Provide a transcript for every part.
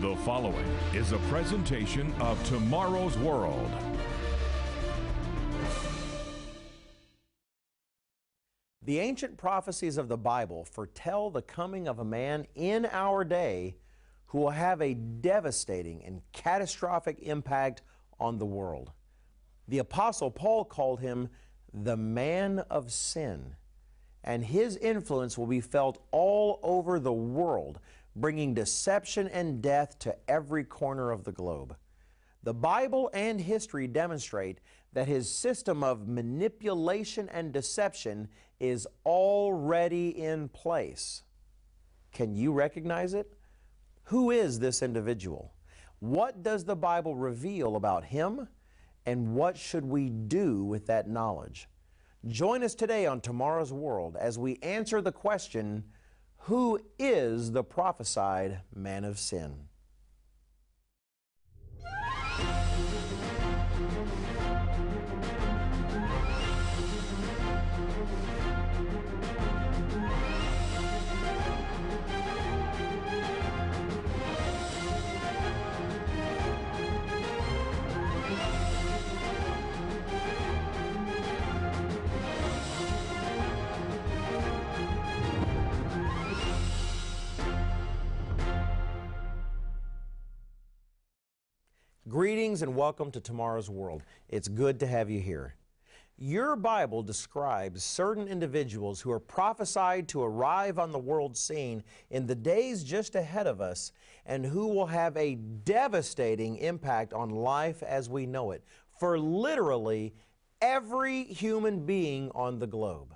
The following is a presentation of Tomorrow's World. The ancient prophecies of the Bible foretell the coming of a man in our day who will have a devastating and catastrophic impact on the world. The Apostle Paul called him the man of sin, and his influence will be felt all over the world, bringing deception and death to every corner of the globe. The Bible and history demonstrate that his system of manipulation and deception is already in place. Can you recognize it? Who is this individual? What does the Bible reveal about him? And what should we do with that knowledge? Join us today on Tomorrow's World as we answer the question Who is the prophesied man of sin? Greetings and welcome to Tomorrow's World. It's good to have you here. Your Bible describes certain individuals who are prophesied to arrive on the world scene in the days just ahead of us and who will have a devastating impact on life as we know it for literally every human being on the globe.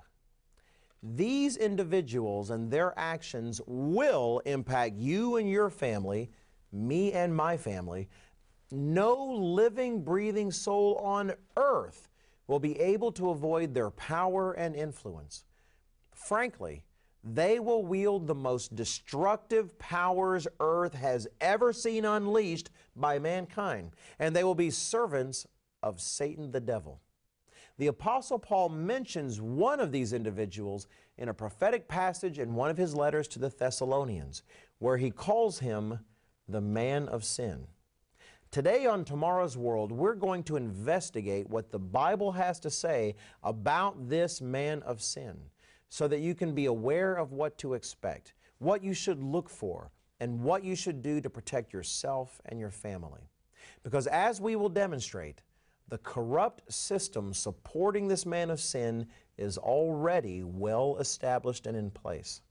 These individuals and their actions will impact you and your family, me and my family, no living, breathing soul on earth will be able to avoid their power and influence. Frankly, they will wield the most destructive powers earth has ever seen unleashed by mankind, and they will be servants of Satan the devil. The Apostle Paul mentions one of these individuals in a prophetic passage in one of his letters to the Thessalonians, where he calls him the man of sin. Today on Tomorrow's World, we're going to investigate what the Bible has to say about this man of sin so that you can be aware of what to expect, what you should look for, and what you should do to protect yourself and your family. Because as we will demonstrate, the corrupt system supporting this man of sin is already well established and in place.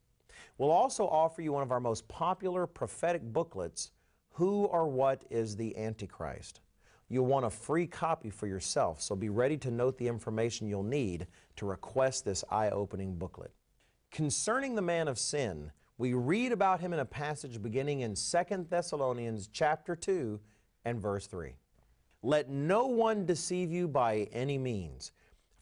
We'll also offer you one of our most popular prophetic booklets who or what is the Antichrist? You'll want a free copy for yourself, so be ready to note the information you'll need to request this eye opening booklet. Concerning the man of sin, we read about him in a passage beginning in 2 Thessalonians chapter 2 and verse 3. Let no one deceive you by any means,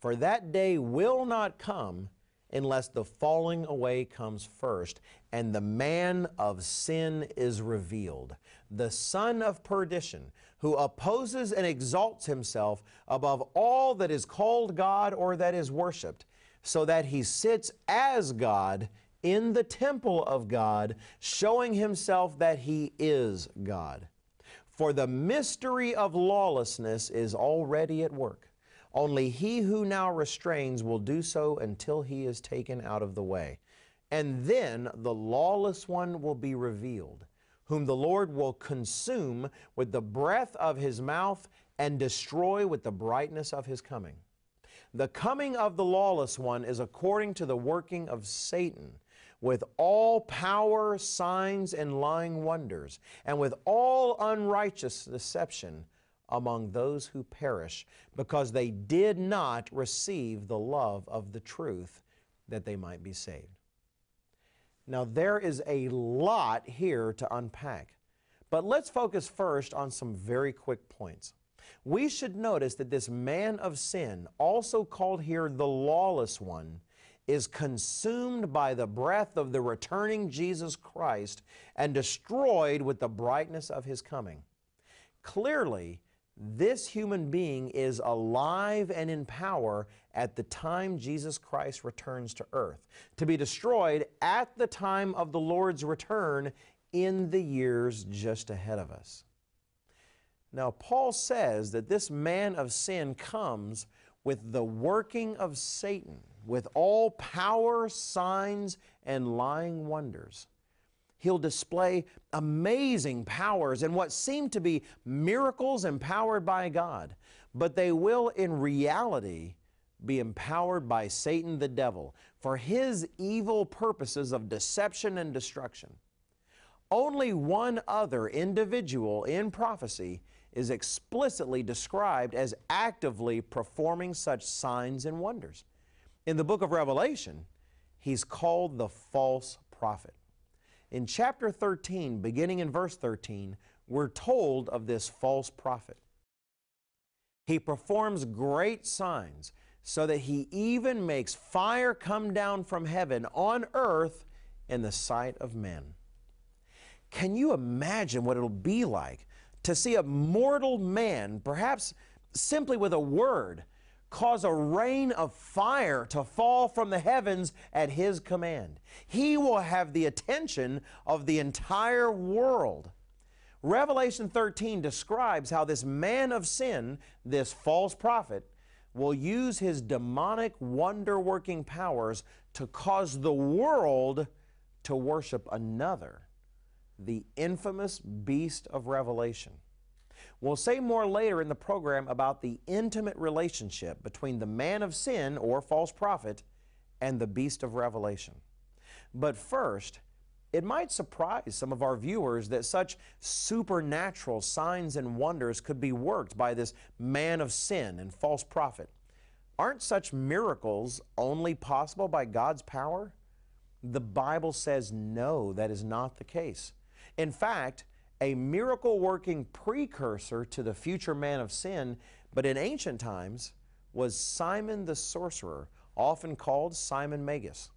for that day will not come unless the falling away comes first and the man of sin is revealed, the son of perdition, who opposes and exalts himself above all that is called God or that is worshiped, so that he sits as God in the temple of God, showing himself that he is God. For the mystery of lawlessness is already at work. Only he who now restrains will do so until he is taken out of the way. And then the lawless one will be revealed, whom the Lord will consume with the breath of his mouth and destroy with the brightness of his coming. The coming of the lawless one is according to the working of Satan, with all power, signs, and lying wonders, and with all unrighteous deception among those who perish, because they did not receive the love of the truth that they might be saved. Now, there is a lot here to unpack, but let's focus first on some very quick points. We should notice that this man of sin, also called here the lawless one, is consumed by the breath of the returning Jesus Christ and destroyed with the brightness of his coming. Clearly, this human being is alive and in power at the time Jesus Christ returns to earth, to be destroyed at the time of the Lord's return in the years just ahead of us. Now, Paul says that this man of sin comes with the working of Satan, with all power, signs, and lying wonders. He'll display amazing powers and what seem to be miracles empowered by God, but they will in reality be empowered by Satan the devil for his evil purposes of deception and destruction. Only one other individual in prophecy is explicitly described as actively performing such signs and wonders. In the book of Revelation, he's called the false prophet. In chapter 13, beginning in verse 13, we're told of this false prophet. He performs great signs so that he even makes fire come down from heaven on earth in the sight of men. Can you imagine what it'll be like to see a mortal man, perhaps simply with a word, cause a rain of fire to fall from the heavens at his command. He will have the attention of the entire world. Revelation 13 describes how this man of sin, this false prophet, will use his demonic wonder working powers to cause the world to worship another the infamous beast of Revelation. We'll say more later in the program about the intimate relationship between the man of sin or false prophet and the beast of Revelation. But first, it might surprise some of our viewers that such supernatural signs and wonders could be worked by this man of sin and false prophet. Aren't such miracles only possible by God's power? The Bible says no, that is not the case. In fact, a miracle working precursor to the future man of sin, but in ancient times, was Simon the sorcerer, often called Simon Magus.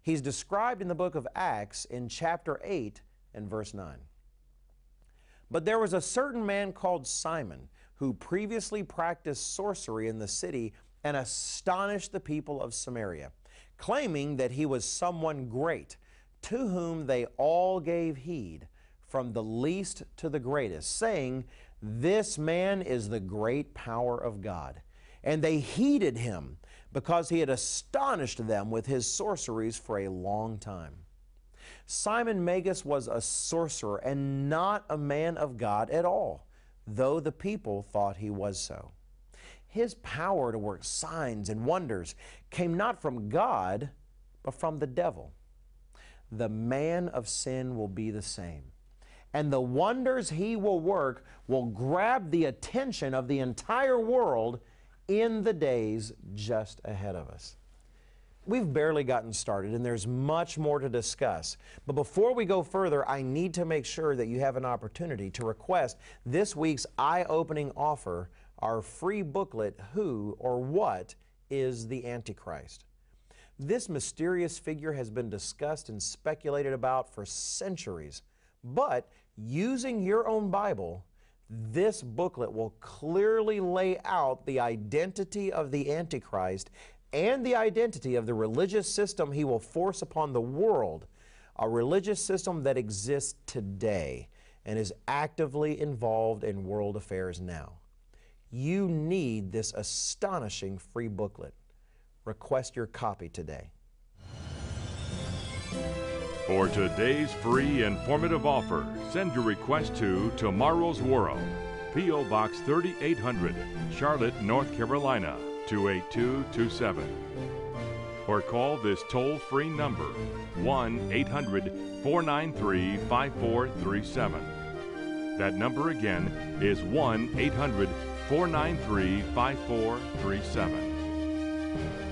He's described in the book of Acts in chapter 8 and verse 9. But there was a certain man called Simon who previously practiced sorcery in the city and astonished the people of Samaria, claiming that he was someone great, to whom they all gave heed from the least to the greatest, saying, This man is the great power of God. And they heeded him because he had astonished them with his sorceries for a long time. Simon Magus was a sorcerer and not a man of God at all, though the people thought he was so. His power to work signs and wonders came not from God, but from the devil. The man of sin will be the same and the wonders he will work will grab the attention of the entire world in the days just ahead of us. We've barely gotten started and there's much more to discuss. But before we go further, I need to make sure that you have an opportunity to request this week's eye opening offer, our free booklet, Who or What is the Antichrist? This mysterious figure has been discussed and speculated about for centuries, but using your own Bible, this booklet will clearly lay out the identity of the Antichrist and the identity of the religious system he will force upon the world, a religious system that exists today and is actively involved in world affairs now. You need this astonishing free booklet. Request your copy today. For today's free informative offer, send your request to Tomorrow's World, P.O. Box 3800, Charlotte, North Carolina 28227. Or call this toll free number 1 800 493 5437. That number again is 1 800 493 5437.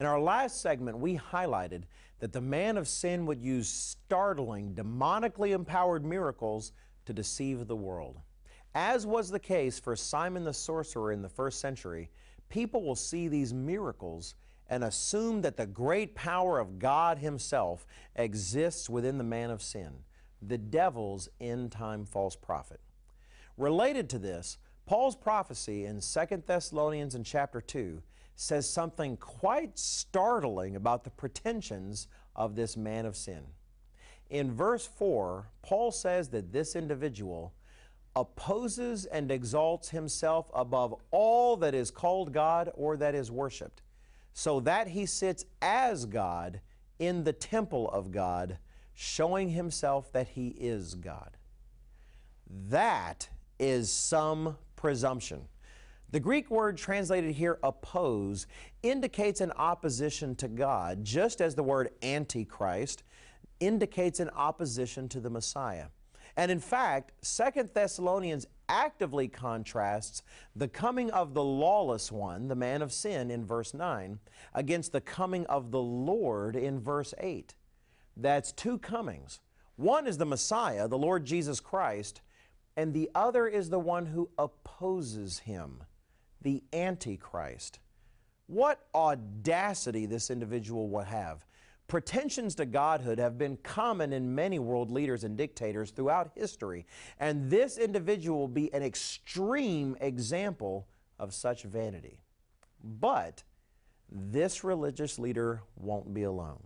In our last segment, we highlighted that the man of sin would use startling, demonically empowered miracles to deceive the world. As was the case for Simon the sorcerer in the first century, people will see these miracles and assume that the great power of God Himself exists within the man of sin, the devil's end time false prophet. Related to this, Paul's prophecy in 2 Thessalonians in chapter 2 says something quite startling about the pretensions of this man of sin. In verse 4, Paul says that this individual opposes and exalts himself above all that is called God or that is worshiped, so that he sits as God in the temple of God, showing himself that he is God. That is some presumption. The Greek word translated here, oppose, indicates an opposition to God, just as the word antichrist indicates an opposition to the Messiah. And in fact, Second Thessalonians actively contrasts the coming of the lawless one, the man of sin, in verse 9, against the coming of the Lord in verse 8. That's two comings. One is the Messiah, the Lord Jesus Christ, and the other is the one who opposes him the Antichrist. What audacity this individual will have. Pretensions to godhood have been common in many world leaders and dictators throughout history, and this individual will be an extreme example of such vanity. But this religious leader won't be alone.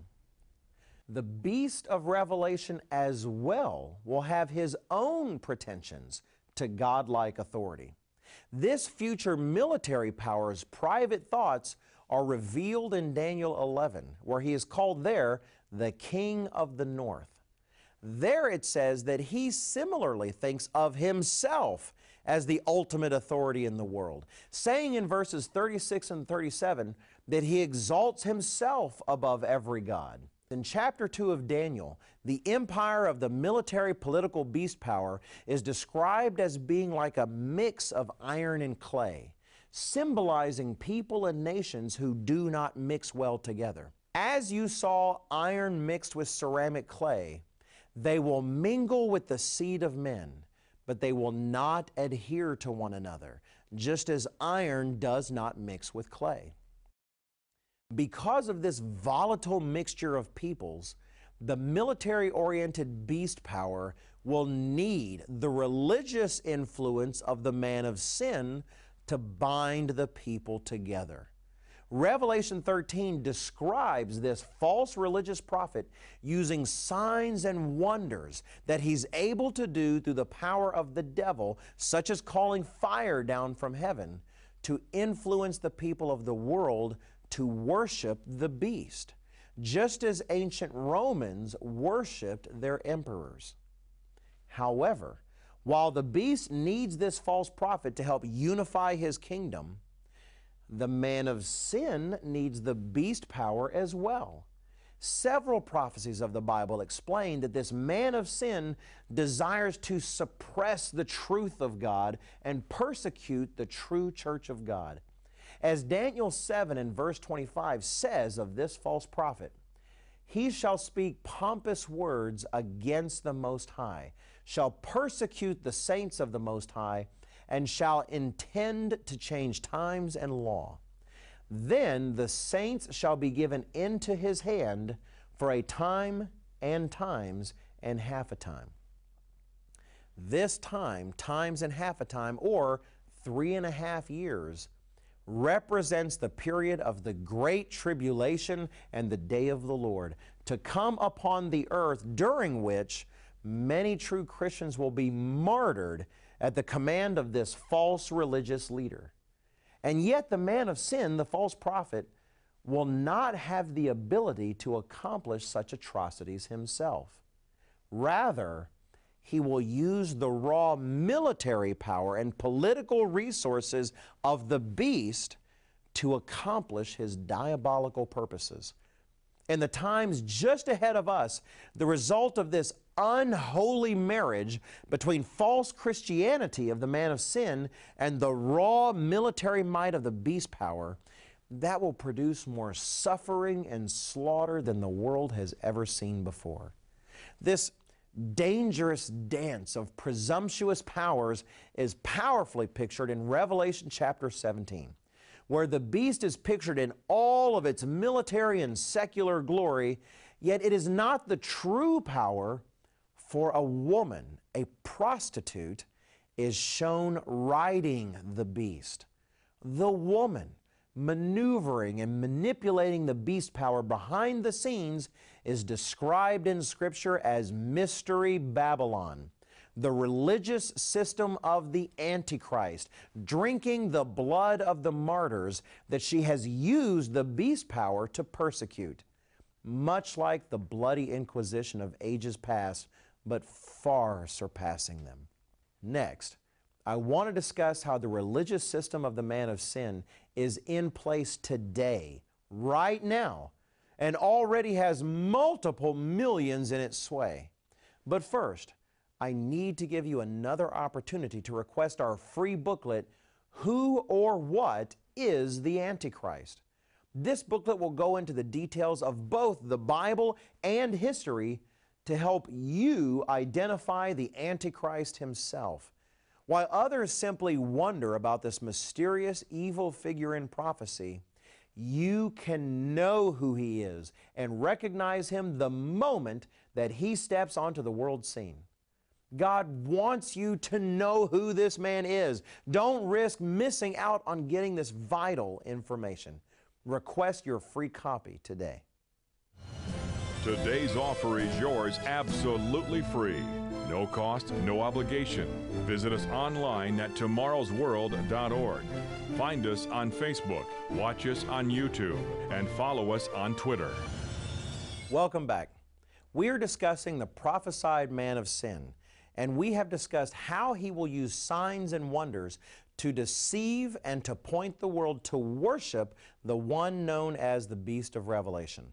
The beast of Revelation as well will have his own pretensions to godlike authority. This future military power's private thoughts are revealed in Daniel 11, where he is called there the King of the North. There it says that he similarly thinks of himself as the ultimate authority in the world, saying in verses 36 and 37 that he exalts himself above every God. In chapter 2 of Daniel, the empire of the military political beast power is described as being like a mix of iron and clay, symbolizing people and nations who do not mix well together. As you saw iron mixed with ceramic clay, they will mingle with the seed of men, but they will not adhere to one another, just as iron does not mix with clay because of this volatile mixture of peoples, the military oriented beast power will need the religious influence of the man of sin to bind the people together. Revelation 13 describes this false religious prophet using signs and wonders that he's able to do through the power of the devil, such as calling fire down from heaven, to influence the people of the world to worship the beast, just as ancient Romans worshiped their emperors. However, while the beast needs this false prophet to help unify his kingdom, the man of sin needs the beast power as well. Several prophecies of the Bible explain that this man of sin desires to suppress the truth of God and persecute the true church of God. As Daniel 7 and verse 25 says of this false prophet, he shall speak pompous words against the Most High, shall persecute the saints of the Most High, and shall intend to change times and law. Then the saints shall be given into his hand for a time and times and half a time. This time, times and half a time, or three and a half years, represents the period of the great tribulation and the day of the Lord to come upon the earth, during which many true Christians will be martyred at the command of this false religious leader. And yet, the man of sin, the false prophet, will not have the ability to accomplish such atrocities himself. Rather, he will use the raw military power and political resources of the beast to accomplish his diabolical purposes. In the times just ahead of us, the result of this unholy marriage between false Christianity of the man of sin and the raw military might of the beast power, that will produce more suffering and slaughter than the world has ever seen before. This dangerous dance of presumptuous powers is powerfully pictured in Revelation chapter 17, where the beast is pictured in all of its military and secular glory, yet it is not the true power, for a woman, a prostitute, is shown riding the beast. The woman maneuvering and manipulating the beast power behind the scenes is described in Scripture as Mystery Babylon, the religious system of the Antichrist, drinking the blood of the martyrs that she has used the beast power to persecute, much like the bloody Inquisition of ages past, but far surpassing them. Next, I want to discuss how the religious system of the man of sin is in place today, right now, and already has multiple millions in its sway. But first, I need to give you another opportunity to request our free booklet, Who or What is the Antichrist? This booklet will go into the details of both the Bible and history to help you identify the Antichrist himself. While others simply wonder about this mysterious evil figure in prophecy, you can know who he is and recognize him the moment that he steps onto the world scene. God wants you to know who this man is. Don't risk missing out on getting this vital information. Request your free copy today. Today's offer is yours absolutely free. No cost, no obligation. Visit us online at tomorrowsworld.org. Find us on Facebook, watch us on YouTube, and follow us on Twitter. Welcome back. We are discussing the prophesied man of sin, and we have discussed how he will use signs and wonders to deceive and to point the world to worship the one known as the beast of Revelation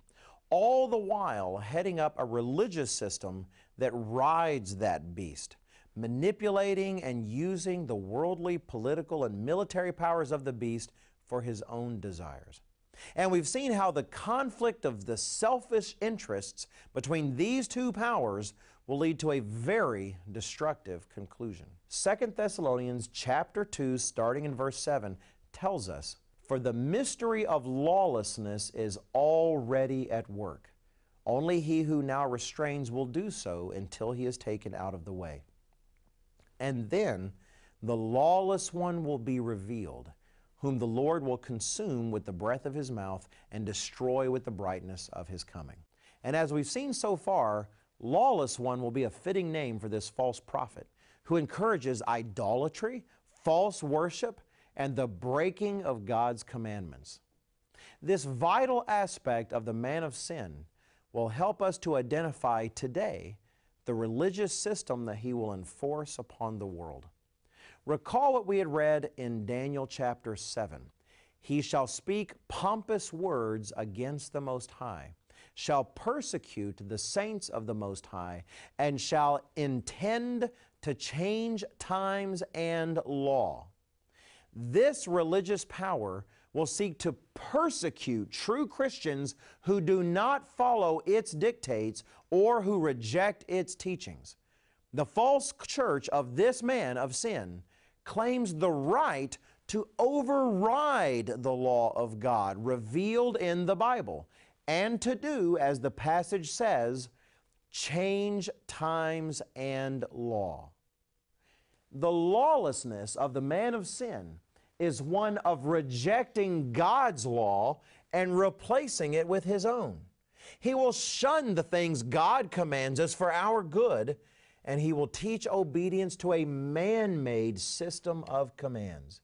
all the while heading up a religious system that rides that beast, manipulating and using the worldly, political, and military powers of the beast for his own desires. And we've seen how the conflict of the selfish interests between these two powers will lead to a very destructive conclusion. 2 Thessalonians chapter 2 starting in verse 7 tells us for the mystery of lawlessness is already at work. Only he who now restrains will do so until he is taken out of the way. And then the lawless one will be revealed, whom the Lord will consume with the breath of his mouth and destroy with the brightness of his coming. And as we've seen so far, lawless one will be a fitting name for this false prophet who encourages idolatry, false worship, and the breaking of God's commandments. This vital aspect of the man of sin will help us to identify today the religious system that he will enforce upon the world. Recall what we had read in Daniel chapter 7. He shall speak pompous words against the Most High, shall persecute the saints of the Most High, and shall intend to change times and law this religious power will seek to persecute true Christians who do not follow its dictates or who reject its teachings. The false church of this man of sin claims the right to override the law of God revealed in the Bible and to do, as the passage says, change times and law. The lawlessness of the man of sin is one of rejecting God's law and replacing it with his own. He will shun the things God commands us for our good, and he will teach obedience to a man made system of commands.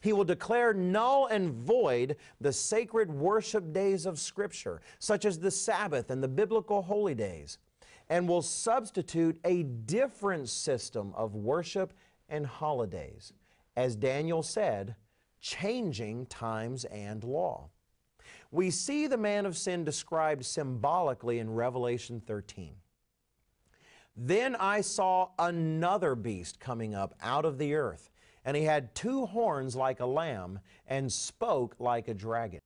He will declare null and void the sacred worship days of Scripture, such as the Sabbath and the biblical holy days, and will substitute a different system of worship and holidays. As Daniel said, changing times and law. We see the man of sin described symbolically in Revelation 13. Then I saw another beast coming up out of the earth, and he had two horns like a lamb and spoke like a dragon.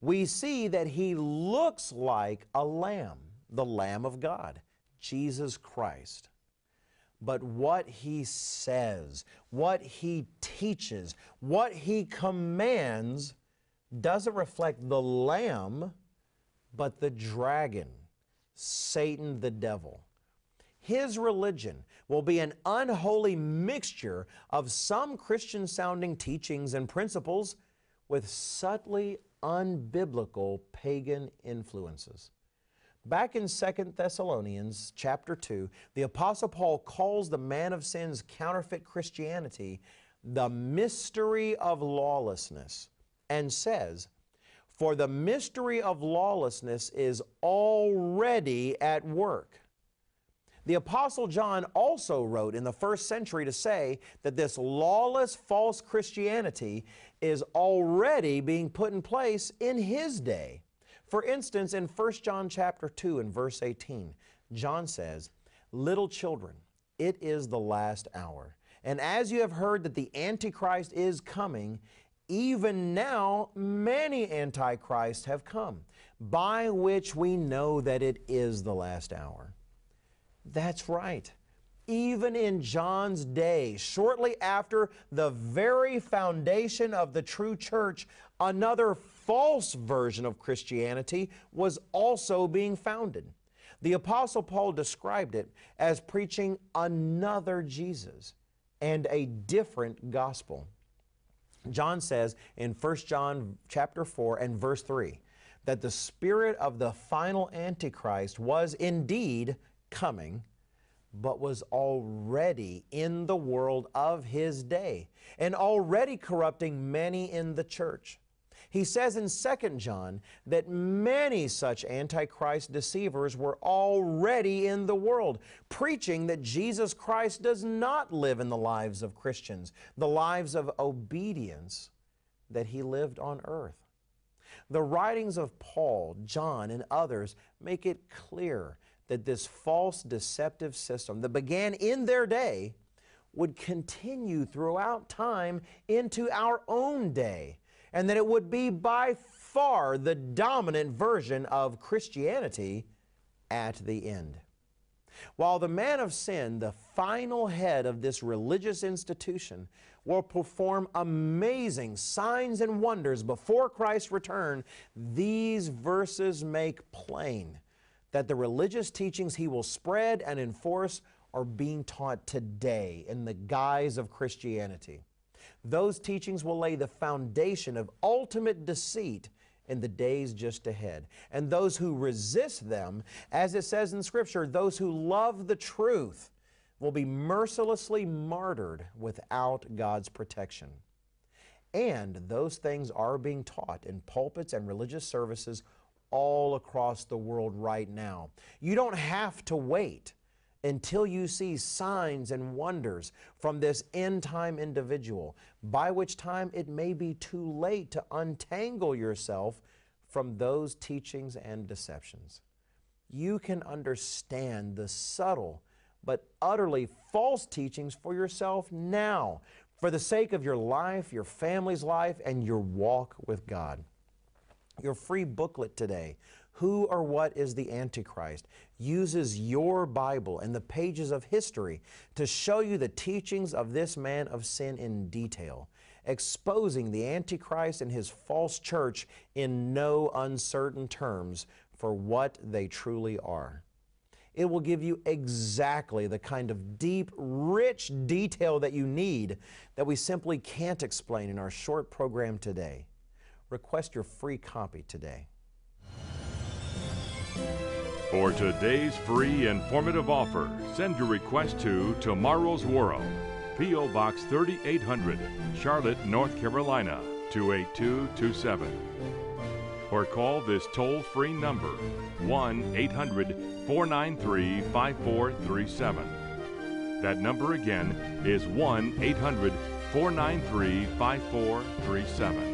we see that he looks like a lamb, the Lamb of God, Jesus Christ. But what he says, what he teaches, what he commands doesn't reflect the lamb, but the dragon, Satan the devil. His religion will be an unholy mixture of some Christian sounding teachings and principles with subtly unbiblical pagan influences. Back in 2 Thessalonians chapter 2, the apostle Paul calls the man of sin's counterfeit Christianity the mystery of lawlessness and says, For the mystery of lawlessness is already at work. The Apostle John also wrote in the first century to say that this lawless false Christianity is already being put in place in his day. For instance, in 1 John chapter 2 and verse 18, John says, Little children, it is the last hour. And as you have heard that the Antichrist is coming, even now many antichrists have come, by which we know that it is the last hour. That's right. Even in John's day, shortly after the very foundation of the true church, another false version of Christianity was also being founded. The Apostle Paul described it as preaching another Jesus and a different gospel. John says in 1 John chapter 4 and verse 3 that the spirit of the final antichrist was indeed coming but was already in the world of his day and already corrupting many in the church. He says in 2 John that many such antichrist deceivers were already in the world, preaching that Jesus Christ does not live in the lives of Christians, the lives of obedience that he lived on earth. The writings of Paul, John, and others make it clear that this false deceptive system that began in their day would continue throughout time into our own day and that it would be by far the dominant version of Christianity at the end. While the man of sin, the final head of this religious institution, will perform amazing signs and wonders before Christ's return, these verses make plain that the religious teachings he will spread and enforce are being taught today in the guise of Christianity. Those teachings will lay the foundation of ultimate deceit in the days just ahead. And those who resist them, as it says in Scripture, those who love the truth will be mercilessly martyred without God's protection. And those things are being taught in pulpits and religious services all across the world right now. You don't have to wait until you see signs and wonders from this end time individual, by which time it may be too late to untangle yourself from those teachings and deceptions. You can understand the subtle but utterly false teachings for yourself now, for the sake of your life, your family's life, and your walk with God. Your free booklet today who or what is the Antichrist, uses your Bible and the pages of history to show you the teachings of this man of sin in detail, exposing the Antichrist and his false church in no uncertain terms for what they truly are. It will give you exactly the kind of deep, rich detail that you need that we simply can't explain in our short program today. Request your free copy today. For today's free informative offer, send your request to Tomorrow's World, P.O. Box 3800, Charlotte, North Carolina 28227. Or call this toll free number 1 800 493 5437. That number again is 1 800 493 5437.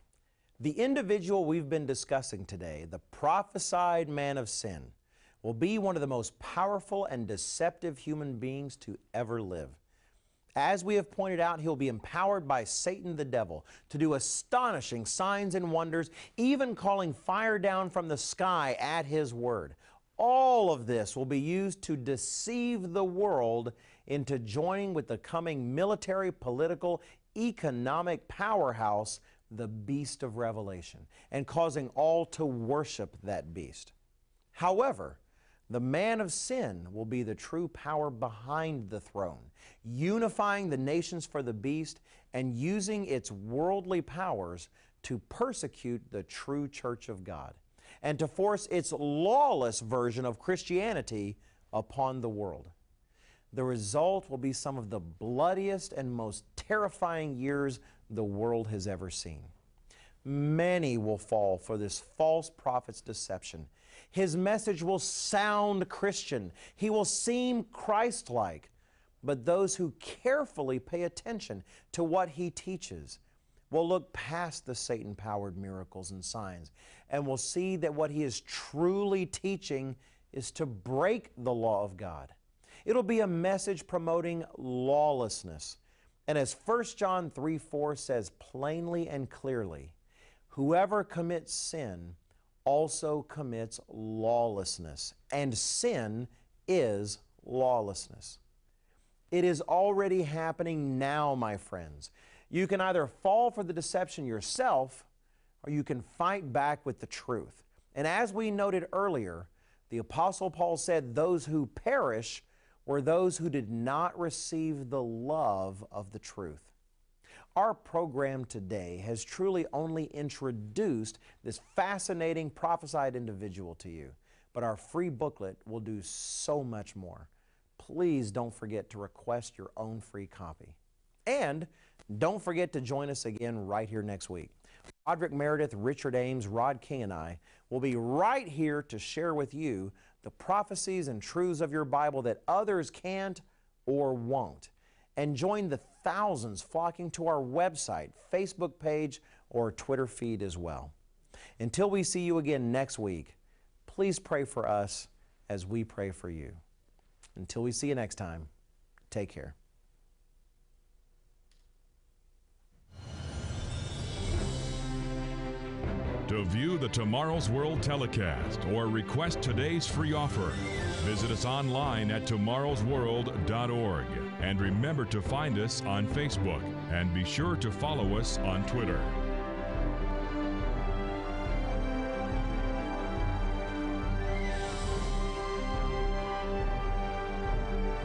The individual we've been discussing today, the prophesied man of sin, will be one of the most powerful and deceptive human beings to ever live. As we have pointed out, he'll be empowered by Satan the devil to do astonishing signs and wonders, even calling fire down from the sky at his word. All of this will be used to deceive the world into joining with the coming military, political, economic powerhouse, the beast of Revelation, and causing all to worship that beast. However, the man of sin will be the true power behind the throne, unifying the nations for the beast and using its worldly powers to persecute the true church of God and to force its lawless version of Christianity upon the world. The result will be some of the bloodiest and most terrifying years the world has ever seen. Many will fall for this false prophet's deception his message will sound Christian. He will seem Christ like. But those who carefully pay attention to what he teaches will look past the Satan powered miracles and signs and will see that what he is truly teaching is to break the law of God. It'll be a message promoting lawlessness. And as 1 John 3 4 says plainly and clearly, whoever commits sin also commits lawlessness, and sin is lawlessness. It is already happening now, my friends. You can either fall for the deception yourself or you can fight back with the truth. And as we noted earlier, the Apostle Paul said, Those who perish were those who did not receive the love of the truth. Our program today has truly only introduced this fascinating prophesied individual to you, but our free booklet will do so much more. Please don't forget to request your own free copy. And don't forget to join us again right here next week. Roderick Meredith, Richard Ames, Rod King, and I will be right here to share with you the prophecies and truths of your Bible that others can't or won't and join the thousands flocking to our website, Facebook page, or Twitter feed as well. Until we see you again next week, please pray for us as we pray for you. Until we see you next time, take care. To view the Tomorrow's World telecast or request today's free offer, visit us online at tomorrowsworld.org. And remember to find us on Facebook and be sure to follow us on Twitter.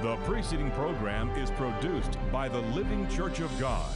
The preceding program is produced by the Living Church of God